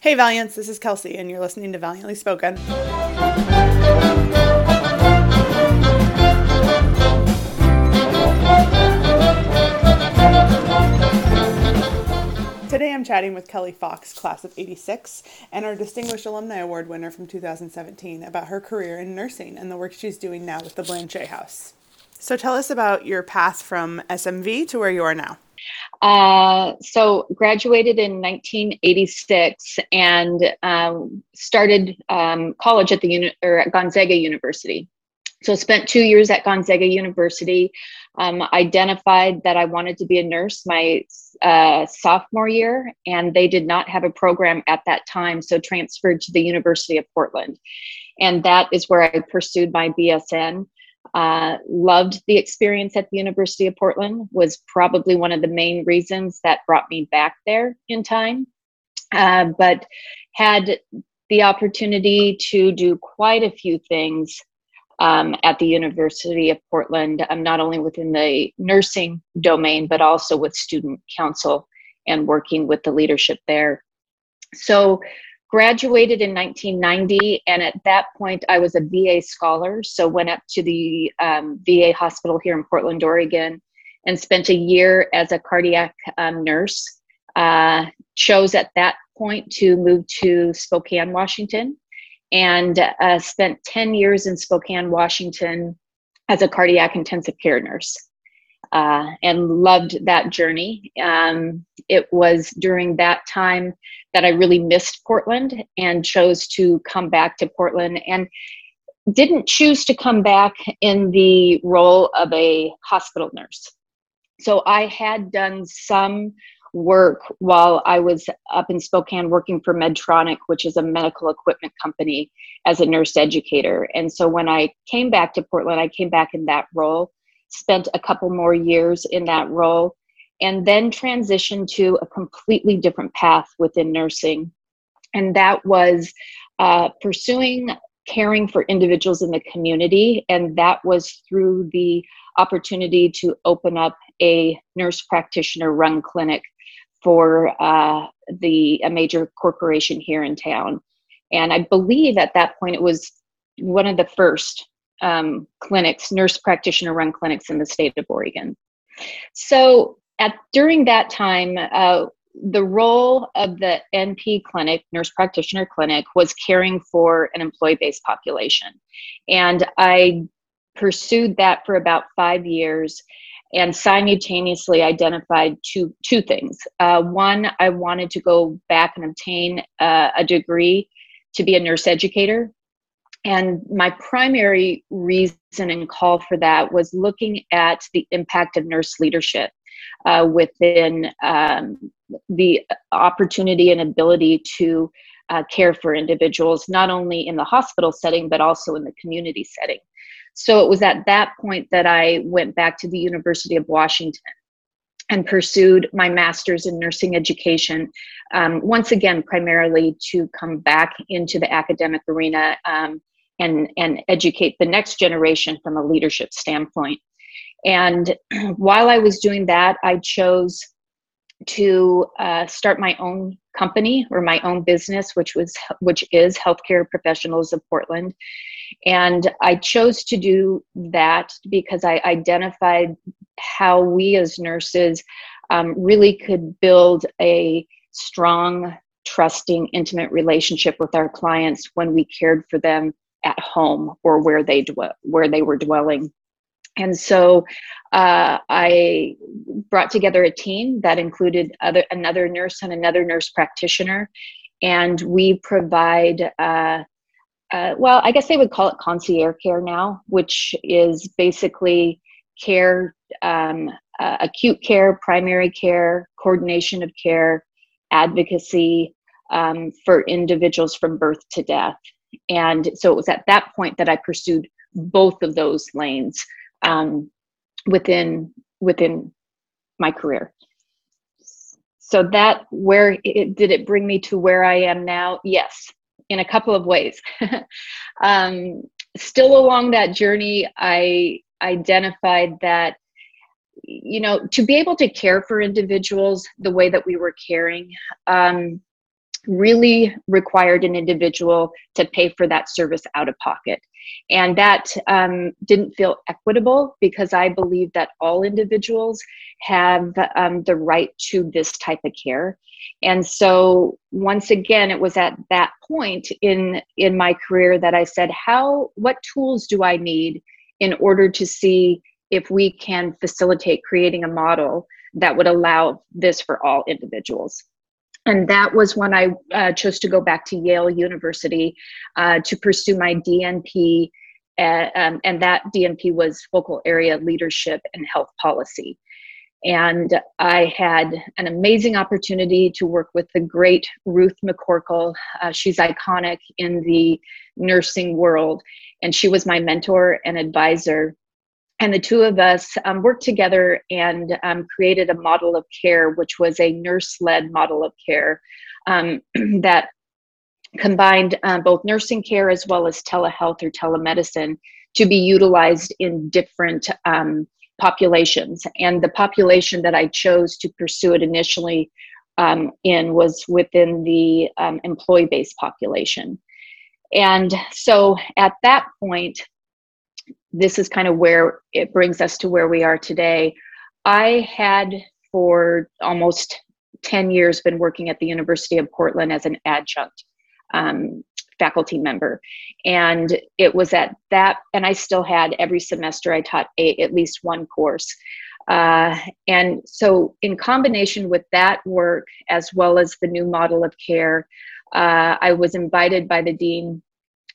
Hey, Valiants, this is Kelsey, and you're listening to Valiantly Spoken. Today I'm chatting with Kelly Fox, class of 86, and our Distinguished Alumni Award winner from 2017 about her career in nursing and the work she's doing now with the Blanchet House. So tell us about your path from SMV to where you are now. Uh, so graduated in 1986 and um, started um, college at the uni- or at Gonzaga University. So spent two years at Gonzaga University. Um, identified that I wanted to be a nurse my uh, sophomore year, and they did not have a program at that time, so transferred to the University of Portland, and that is where I pursued my BSN. Uh, loved the experience at the University of Portland, was probably one of the main reasons that brought me back there in time. Uh, but had the opportunity to do quite a few things um, at the University of Portland, um, not only within the nursing domain, but also with student council and working with the leadership there. So, graduated in 1990 and at that point i was a va scholar so went up to the um, va hospital here in portland oregon and spent a year as a cardiac um, nurse. Uh, chose at that point to move to spokane washington and uh, spent 10 years in spokane washington as a cardiac intensive care nurse uh, and loved that journey. Um, it was during that time that I really missed Portland and chose to come back to Portland and didn't choose to come back in the role of a hospital nurse. So I had done some work while I was up in Spokane working for Medtronic, which is a medical equipment company, as a nurse educator. And so when I came back to Portland, I came back in that role spent a couple more years in that role, and then transitioned to a completely different path within nursing. And that was uh, pursuing caring for individuals in the community. And that was through the opportunity to open up a nurse practitioner run clinic for uh, the a major corporation here in town. And I believe at that point it was one of the first um, clinics, nurse practitioner run clinics in the state of Oregon. So at during that time, uh, the role of the NP clinic, nurse practitioner clinic, was caring for an employee-based population, and I pursued that for about five years and simultaneously identified two two things. Uh, one, I wanted to go back and obtain uh, a degree to be a nurse educator and my primary reason and call for that was looking at the impact of nurse leadership uh, within um, the opportunity and ability to uh, care for individuals, not only in the hospital setting, but also in the community setting. So it was at that point that I went back to the University of Washington and pursued my master's in nursing education, um, once again, primarily to come back into the academic arena um, and, and educate the next generation from a leadership standpoint. And while I was doing that, I chose to uh, start my own company or my own business, which was which is Healthcare Professionals of Portland. And I chose to do that because I identified how we as nurses um, really could build a strong, trusting, intimate relationship with our clients when we cared for them at home or where they dwell, where they were dwelling. And so uh, I brought together a team that included other, another nurse and another nurse practitioner, and we provide. Uh, uh, well, I guess they would call it concierge care now, which is basically care, um, uh, acute care, primary care, coordination of care, advocacy um, for individuals from birth to death. And so it was at that point that I pursued both of those lanes um, within within my career. So that where it, did it bring me to where I am now? Yes, in a couple of ways. um, still along that journey, I identified that you know to be able to care for individuals the way that we were caring um, really required an individual to pay for that service out of pocket. And that um, didn't feel equitable because I believe that all individuals have um, the right to this type of care. And so once again, it was at that point in in my career that I said, how what tools do I need in order to see if we can facilitate creating a model that would allow this for all individuals and that was when I uh, chose to go back to Yale University uh, to pursue my DNP, uh, um, and that DNP was focal area leadership and health policy. And I had an amazing opportunity to work with the great Ruth McCorkle. Uh, she's iconic in the nursing world, and she was my mentor and advisor and the two of us um, worked together and um, created a model of care, which was a nurse led model of care um, that combined uh, both nursing care as well as telehealth or telemedicine to be utilized in different um, populations. And the population that I chose to pursue it initially um, in was within the employee based population. And so at that point, this is kind of where it brings us to where we are today. I had for almost 10 years been working at the University of Portland as an adjunct um, faculty member. And it was at that, and I still had every semester I taught a, at least one course. Uh, and so, in combination with that work, as well as the new model of care, uh, I was invited by the dean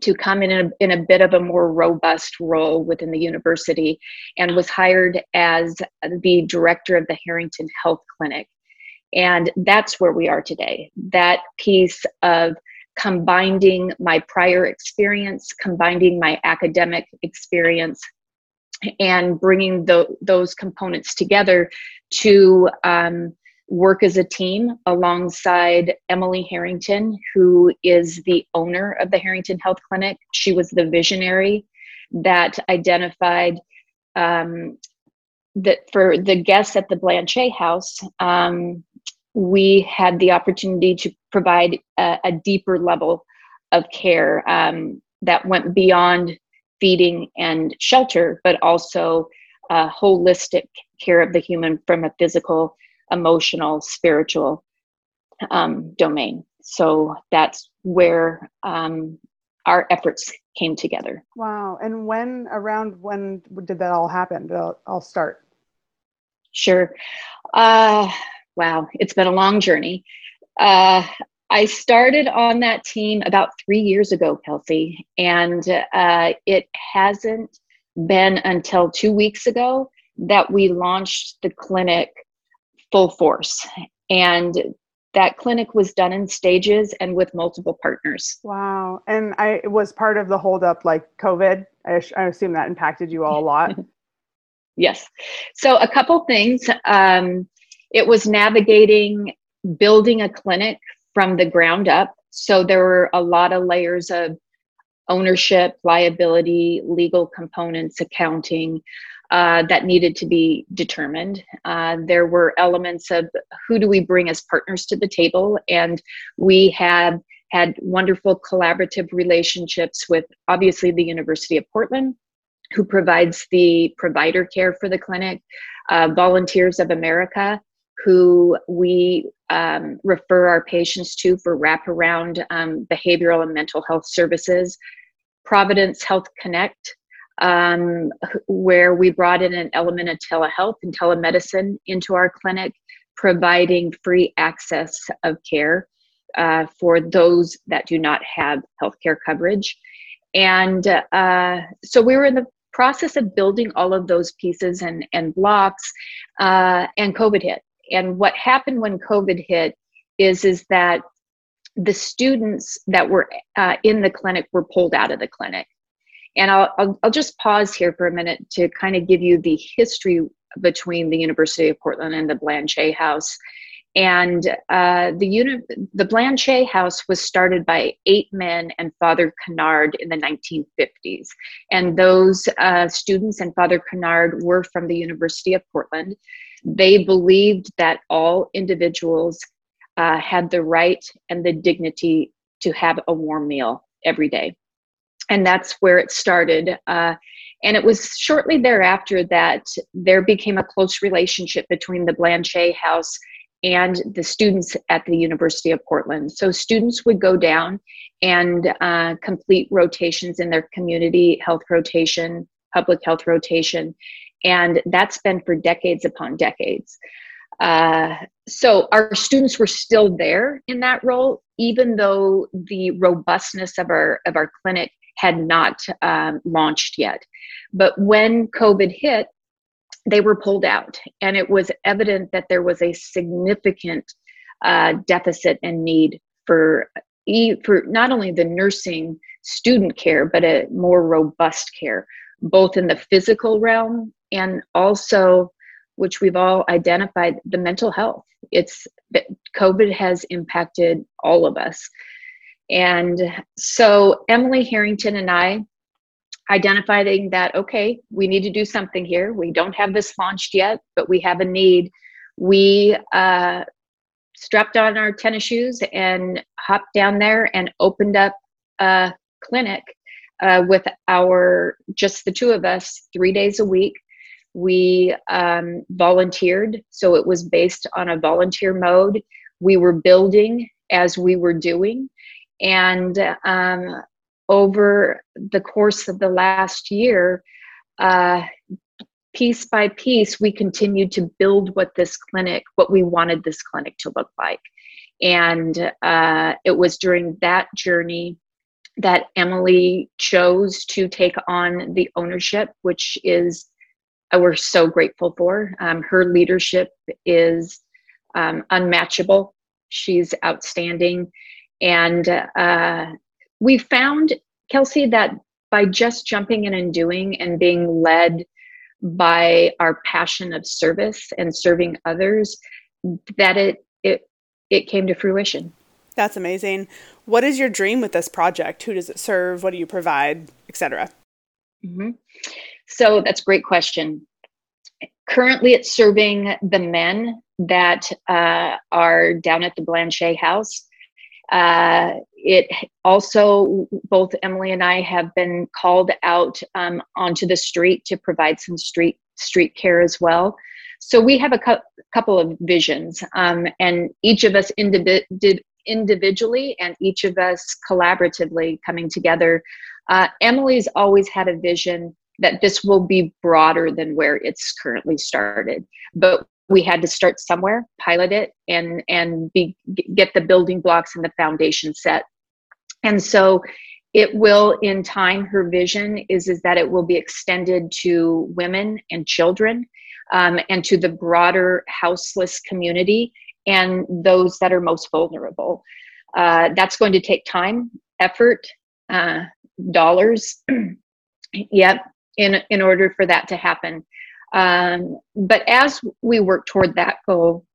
to come in a, in a bit of a more robust role within the university and was hired as the director of the Harrington Health Clinic. And that's where we are today. That piece of combining my prior experience, combining my academic experience, and bringing the, those components together to um, work as a team alongside Emily Harrington, who is the owner of the Harrington Health Clinic. She was the visionary that identified um, that for the guests at the Blanchet House, um, we had the opportunity to provide a, a deeper level of care um, that went beyond feeding and shelter, but also uh, holistic care of the human from a physical emotional, spiritual um, domain. So that's where um, our efforts came together. Wow. And when, around when did that all happen? Did it all start? Sure. Uh, wow. It's been a long journey. Uh, I started on that team about three years ago, Kelsey, and uh, it hasn't been until two weeks ago that we launched the clinic full force. And that clinic was done in stages and with multiple partners. Wow. And I was part of the holdup like COVID. I, I assume that impacted you all a lot. yes. So, a couple things. Um, it was navigating building a clinic from the ground up. So, there were a lot of layers of ownership, liability, legal components, accounting, uh, that needed to be determined. Uh, there were elements of who do we bring as partners to the table, and we had had wonderful collaborative relationships with obviously the University of Portland, who provides the provider care for the clinic, uh, Volunteers of America, who we um, refer our patients to for wraparound um, behavioral and mental health services, Providence Health Connect, um, where we brought in an element of telehealth and telemedicine into our clinic, providing free access of care uh, for those that do not have healthcare coverage. And uh, so we were in the process of building all of those pieces and, and blocks, uh, and COVID hit. And what happened when COVID hit is, is that the students that were uh, in the clinic were pulled out of the clinic and I'll, I'll, I'll just pause here for a minute to kind of give you the history between the University of Portland and the Blanchet House. And uh, the uni- the Blanchet House was started by eight men and Father Kennard in the 1950s. And those uh, students and Father Kennard were from the University of Portland. They believed that all individuals uh, had the right and the dignity to have a warm meal every day. And that's where it started. Uh, and it was shortly thereafter that there became a close relationship between the Blanchet House and the students at the University of Portland. So students would go down and uh, complete rotations in their community health rotation, public health rotation, and that's been for decades upon decades. Uh, so our students were still there in that role, even though the robustness of our of our clinic had not um, launched yet. But when COVID hit, they were pulled out, and it was evident that there was a significant uh, deficit and need for for not only the nursing student care, but a more robust care, both in the physical realm and also which we've all identified the mental health it's covid has impacted all of us and so emily harrington and i identifying that okay we need to do something here we don't have this launched yet but we have a need we uh, strapped on our tennis shoes and hopped down there and opened up a clinic uh, with our just the two of us three days a week we um, volunteered, so it was based on a volunteer mode. We were building as we were doing. And um, over the course of the last year, uh, piece by piece, we continued to build what this clinic, what we wanted this clinic to look like. And uh, it was during that journey that Emily chose to take on the ownership, which is we're so grateful for. Um, her leadership is um, unmatchable. She's outstanding. And uh, we found, Kelsey, that by just jumping in and doing and being led by our passion of service and serving others, that it it it came to fruition. That's amazing. What is your dream with this project? Who does it serve? What do you provide, etc.? Mm-hmm. So that's a great question. Currently, it's serving the men that uh, are down at the Blanchet House. Uh, it also, both Emily and I have been called out um, onto the street to provide some street street care as well. So we have a cu- couple of visions, um, and each of us indivi- individually and each of us collaboratively coming together. Uh, Emily's always had a vision that this will be broader than where it's currently started. But we had to start somewhere, pilot it, and and be, get the building blocks and the foundation set. And so it will in time her vision is is that it will be extended to women and children um, and to the broader houseless community and those that are most vulnerable uh, that's going to take time effort uh, dollars yep in in order for that to happen. Um, but as we work toward that goal,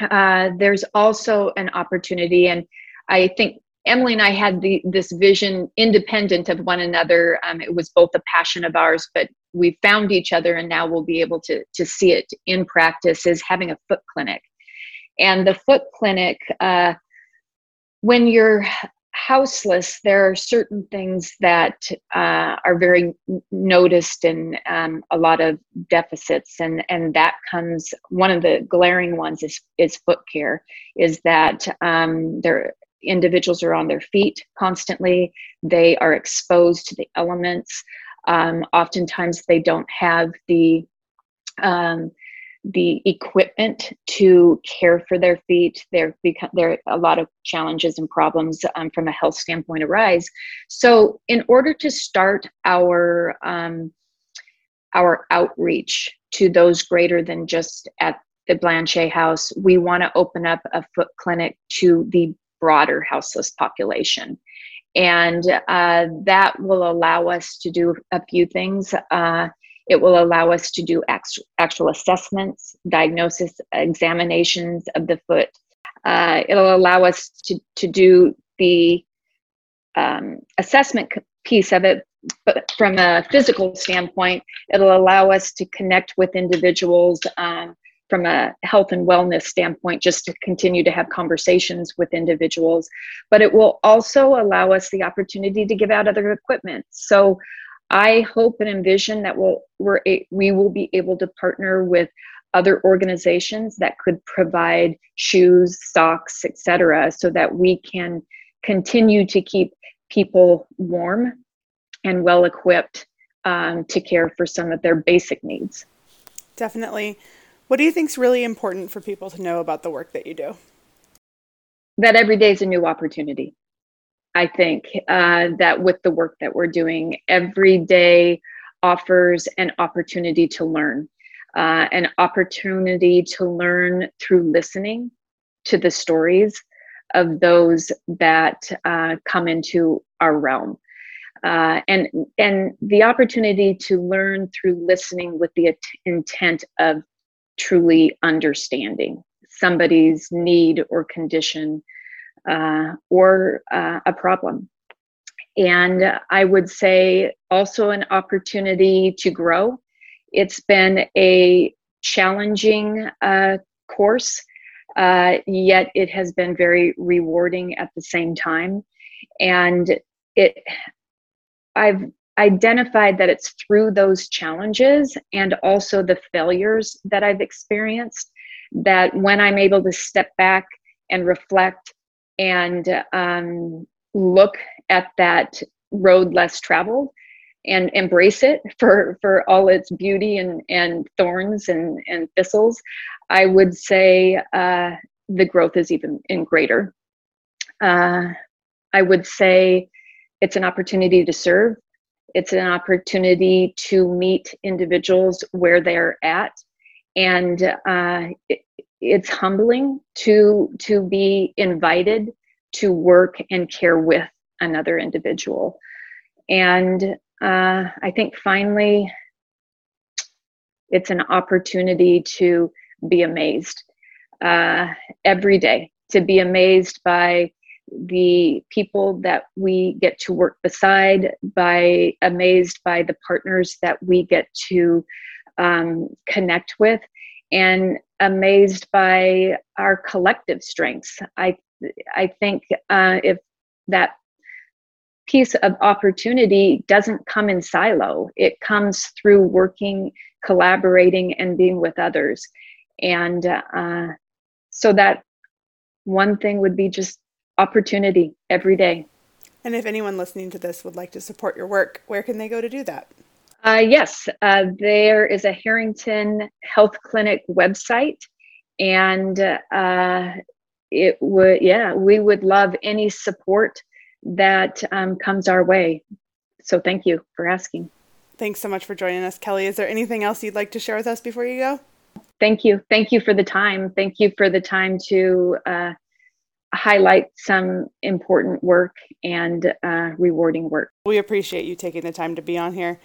uh, there's also an opportunity, and I think Emily and I had the, this vision independent of one another. Um, it was both a passion of ours, but we found each other, and now we'll be able to to see it in practice. Is having a foot clinic, and the foot clinic. Uh, when you're houseless, there are certain things that uh, are very noticed and um, a lot of deficits, and and that comes. One of the glaring ones is is foot care. Is that um, there individuals are on their feet constantly. They are exposed to the elements. Um, oftentimes, they don't have the um, the equipment to care for their feet. There, become, there a lot of challenges and problems um, from a health standpoint arise. So, in order to start our um, our outreach to those greater than just at the Blanchet House, we want to open up a foot clinic to the broader houseless population. And uh, that will allow us to do a few things. Uh, it will allow us to do actual assessments, diagnosis, examinations of the foot. Uh, it'll allow us to, to do the um, assessment piece of it, but from a physical standpoint, it'll allow us to connect with individuals um, from a health and wellness standpoint, just to continue to have conversations with individuals. But it will also allow us the opportunity to give out other equipment. So I hope and envision that we'll, we're a, we will be able to partner with other organizations that could provide shoes, socks, etc., so that we can continue to keep people warm and well equipped um, to care for some of their basic needs. Definitely. What do you think is really important for people to know about the work that you do? That every day is a new opportunity. I think uh, that with the work that we're doing, every day offers an opportunity to learn, uh, an opportunity to learn through listening to the stories of those that uh, come into our realm. Uh, and and the opportunity to learn through listening with the intent of truly understanding somebody's need or condition uh, or uh, a problem. And I would say also an opportunity to grow. It's been a challenging uh, course, uh, yet it has been very rewarding at the same time. And it, I've identified that it's through those challenges and also the failures that I've experienced that when I'm able to step back and reflect and um, look at that road less traveled and embrace it for for all its beauty and and thorns and and thistles i would say uh, the growth is even in greater. Uh, i would say it's an opportunity to serve. It's an opportunity to meet individuals where they're at, and uh, it's humbling to to be invited to work and care with another individual. And uh, I think finally, it's an opportunity to be amazed uh, every day, to be amazed by the people that we get to work beside, by amazed by the partners that we get to um, connect with, and amazed by our collective strengths. I I think uh, if that piece of opportunity doesn't come in silo, it comes through working, collaborating, and being with others, and uh, so that one thing would be just opportunity every day. And if anyone listening to this would like to support your work, where can they go to do that? Uh, yes, uh, there is a Harrington Health Clinic website, and uh, it would, yeah, we would love any support that um, comes our way. So thank you for asking. Thanks so much for joining us, Kelly. Is there anything else you'd like to share with us before you go? Thank you. Thank you for the time. Thank you for the time to uh, highlight some important work and uh, rewarding work. We appreciate you taking the time to be on here.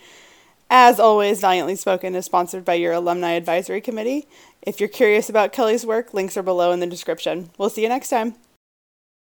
As always, Valiantly Spoken is sponsored by your Alumni Advisory Committee. If you're curious about Kelly's work, links are below in the description. We'll see you next time.